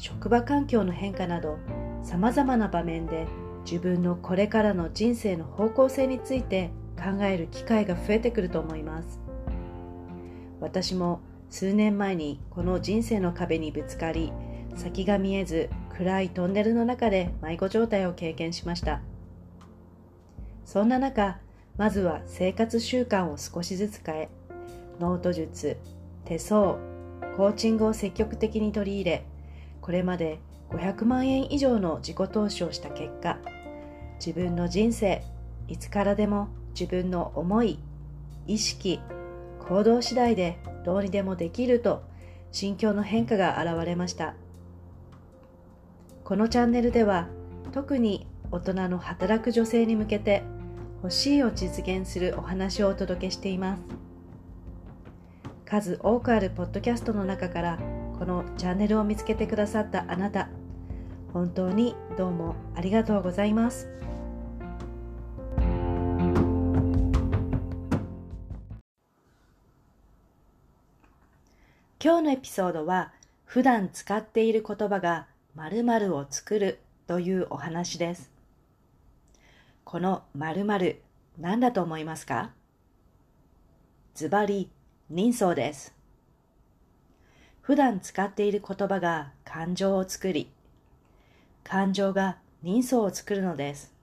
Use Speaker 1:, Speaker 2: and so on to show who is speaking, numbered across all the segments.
Speaker 1: 職場環境の変化などさまざまな場面で自分のこれからの人生の方向性について考える機会が増えてくると思います。私も数年前にこの人生の壁にぶつかり先が見えず暗いトンネルの中で迷子状態を経験しました。そんな中まずは生活習慣を少しずつ変えノート術手相コーチングを積極的に取り入れこれまで500万円以上の自己投資をした結果自分の人生いつからでも自分の思い意識行動次第でどうにでもできると心境の変化が現れました。このチャンネルでは特に大人の働く女性に向けて欲しいを実現するお話をお届けしています。数多くあるポッドキャストの中からこのチャンネルを見つけてくださったあなた本当にどうもありがとうございます。今日のエピソードは普段使っている言葉が〇〇を作るというお話です。この〇〇何だと思いますか？ズバリ人相です。普段使っている言葉が感情を作り、感情が人相を作るのです。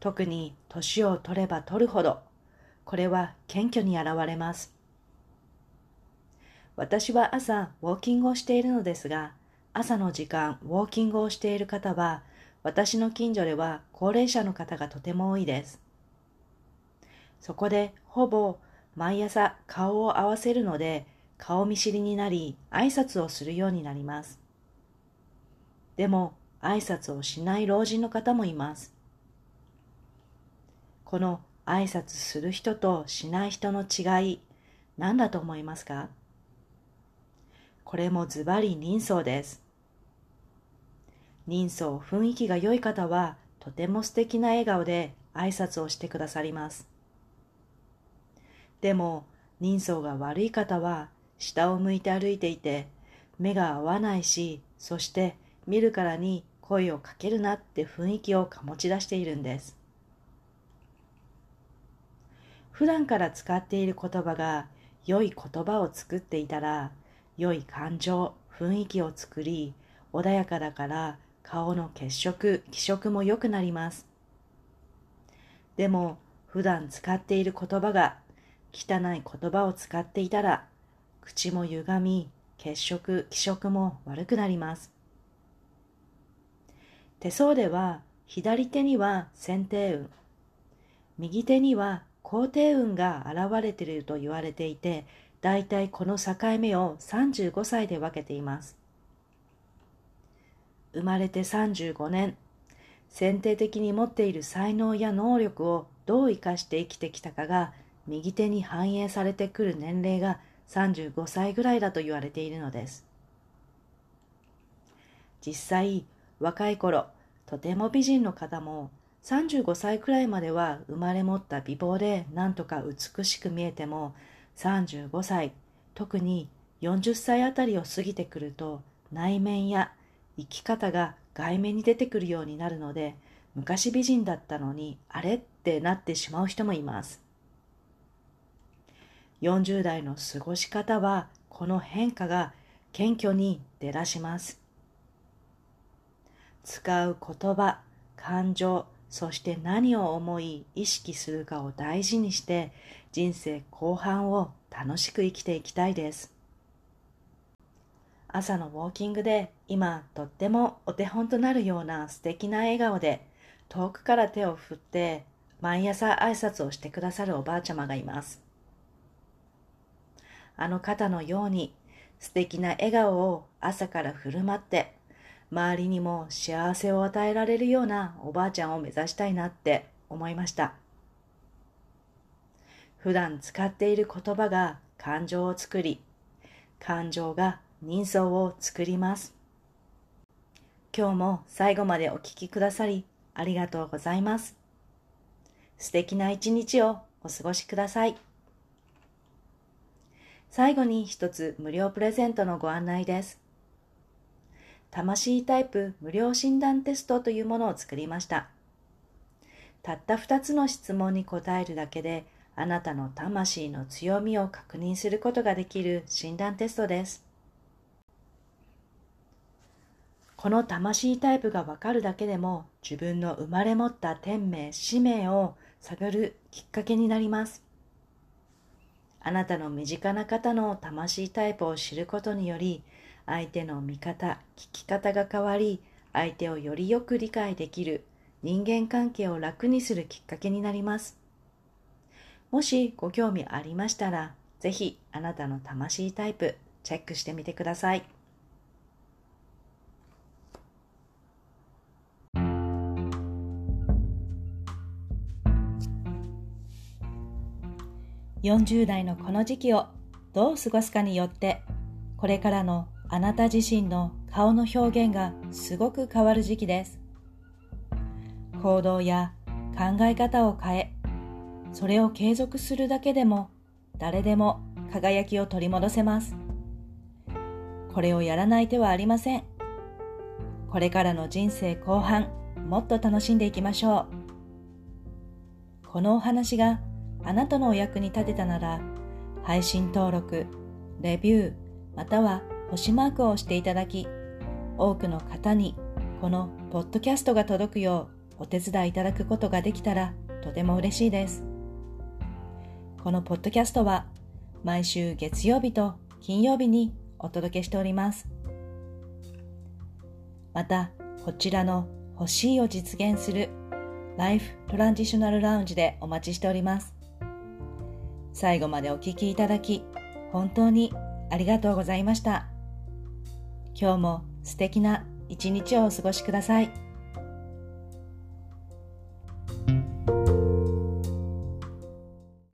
Speaker 1: 特に年を取れば取るほど、これは謙虚に現れます。私は朝ウォーキングをしているのですが、朝の時間ウォーキングをしている方は、私の近所では高齢者の方がとても多いです。そこでほぼ毎朝顔を合わせるので、顔見知りになり挨拶をするようになります。でも挨拶をしない老人の方もいます。この挨拶する人としない人の違い、何だと思いますか？これもズバリ人相です。人相雰囲気が良い方はとても素敵な笑顔で挨拶をしてくださります。でも人相が悪い方は下を向いて歩いていて、目が合わないし、そして見るからに声をかけるなって雰囲気を醸し出しているんです。普段から使っている言葉が良い言葉を作っていたら、良い感情、雰囲気を作り、穏やかだから顔の血色、気色も良くなります。でも、普段使っている言葉が汚い言葉を使っていたら、口も歪み、血色、気色も悪くなります。手相では、左手には先天運、右手には後天運が現れていると言われていて、だいたいこの境目を35歳で分けています。生まれて35年、先天的に持っている才能や能力をどう生かして生きてきたかが右手に反映されてくる年齢が35歳ぐらいだと言われているのです。実際、若い頃、とても美人の方も35歳くらいまでは生まれ持った美貌でなんとか美しく見えても35歳、特に40歳あたりを過ぎてくると内面や生き方が外面に出てくるようになるので昔美人だったのにあれってなってしまう人もいます。40代の過ごし方はこの変化が謙虚に出だします。使う言葉、感情、そして何を思い意識するかを大事にして人生後半を楽しく生きていきたいです。朝のウォーキングで今とってもお手本となるような素敵な笑顔で遠くから手を振って毎朝挨拶をしてくださるおばあちゃまがいます。あの方のように素敵な笑顔を朝から振る舞って、周りにも幸せを与えられるようなおばあちゃんを目指したいなって思いました。普段使っている言葉が感情を作り、感情が人相を作ります。今日も最後までお聴きくださりありがとうございます。素敵な一日をお過ごしください。最後に一つ無料プレゼントのご案内です。魂タイプ無料診断テストというものを作りました。たった2つの質問に答えるだけで、あなたの魂の強みを確認することができる診断テストです。この魂タイプがわかるだけでも自分の生まれ持った天命、使命を探るきっかけになります。あなたの身近な方の魂タイプを知ることにより、相手の見方、聞き方が変わり、相手をよりよく理解できる人間関係を楽にするきっかけになります。もしご興味ありましたら、ぜひあなたの魂タイプチェックしてみてください。40代のこの時期をどう過ごすかによってこれからのあなた自身の顔の表現がすごく変わる時期です。行動や考え方を変えそれを継続するだけでも誰でも輝きを取り戻せます。これをやらない手はありません。これからの人生後半もっと楽しんでいきましょう。このお話があなたのお役に立てたなら、配信登録、レビュー、または星マークを押していただき、多くの方にこのポッドキャストが届くようお手伝いいただくことができたらとても嬉しいです。このポッドキャストは毎週月曜日と金曜日にお届けしております。また、こちらの欲しいを実現するライフトランジショナルラウンジでお待ちしております。最後までお聴きいただき、本当にありがとうございました。今日も素敵な一日をお過ごしください。